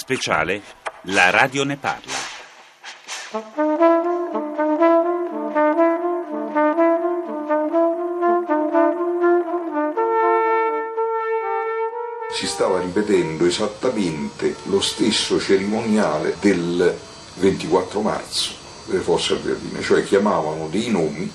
Speciale La radio ne parla. Si stava ripetendo esattamente lo stesso cerimoniale del 24 marzo delle fosse albertine, cioè chiamavano dei nomi,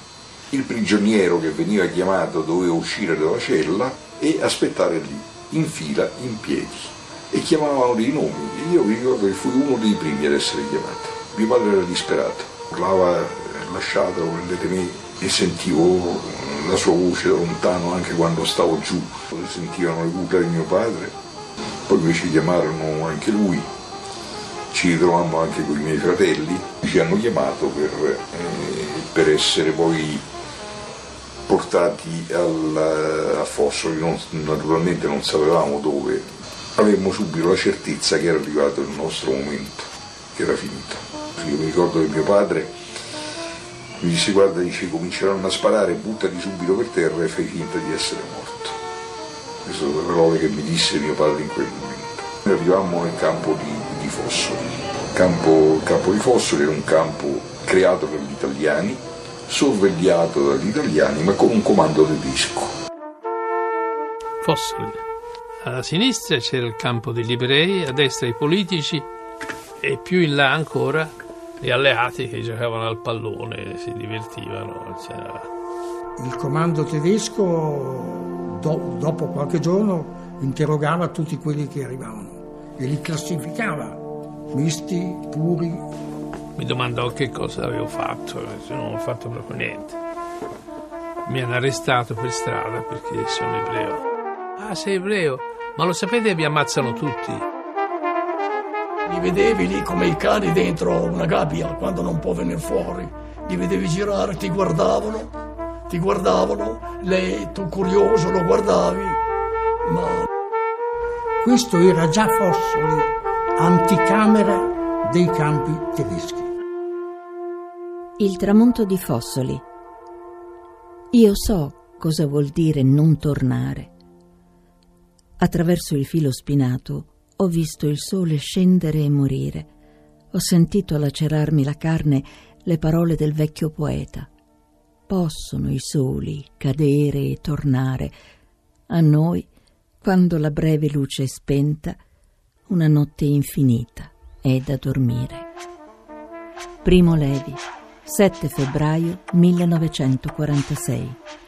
il prigioniero che veniva chiamato doveva uscire dalla cella e aspettare lì, in fila, in piedi e chiamavano dei nomi. Io mi ricordo che fui uno dei primi ad essere chiamato. Mio padre era disperato, urlava lasciato, prendete me e sentivo la sua voce da lontano anche quando stavo giù, sentivano le urla di mio padre, poi invece chiamarono anche lui, ci ritrovammo anche con i miei fratelli, ci hanno chiamato per, eh, per essere poi portati al, a Fossoli, non, naturalmente non sapevamo dove, avemmo subito la certezza che era arrivato il nostro momento, che era finito. Io mi ricordo che mio padre mi disse guarda, dice cominceranno a sparare, buttati subito per terra e fai finta di essere morto. Queste sono le parole che mi disse mio padre in quel momento. Noi arrivammo nel campo di, di Fossoli. Campo, il campo di Fossoli era un campo creato per gli italiani, sorvegliato dagli italiani, ma con un comando tedesco. Fossoli a sinistra c'era il campo degli ebrei, a destra i politici e più in là ancora gli alleati che giocavano al pallone, si divertivano. Eccetera. Il comando tedesco do, dopo qualche giorno interrogava tutti quelli che arrivavano e li classificava, misti, puri. Mi domandò che cosa avevo fatto, non ho fatto proprio niente. Mi hanno arrestato per strada perché sono ebreo. Ah, sei ebreo? Ma lo sapete, vi ammazzano tutti. Li vedevi lì come i cani dentro una gabbia quando non può venire fuori. Li vedevi girare, ti guardavano, ti guardavano, lei, tu curioso, lo guardavi, ma... Questo era già Fossoli, anticamera dei campi tedeschi. Il tramonto di Fossoli. Io so cosa vuol dire non tornare. Attraverso il filo spinato ho visto il sole scendere e morire. Ho sentito lacerarmi la carne le parole del vecchio poeta. Possono i soli cadere e tornare. A noi, quando la breve luce è spenta, una notte infinita è da dormire. Primo Levi, 7 febbraio 1946.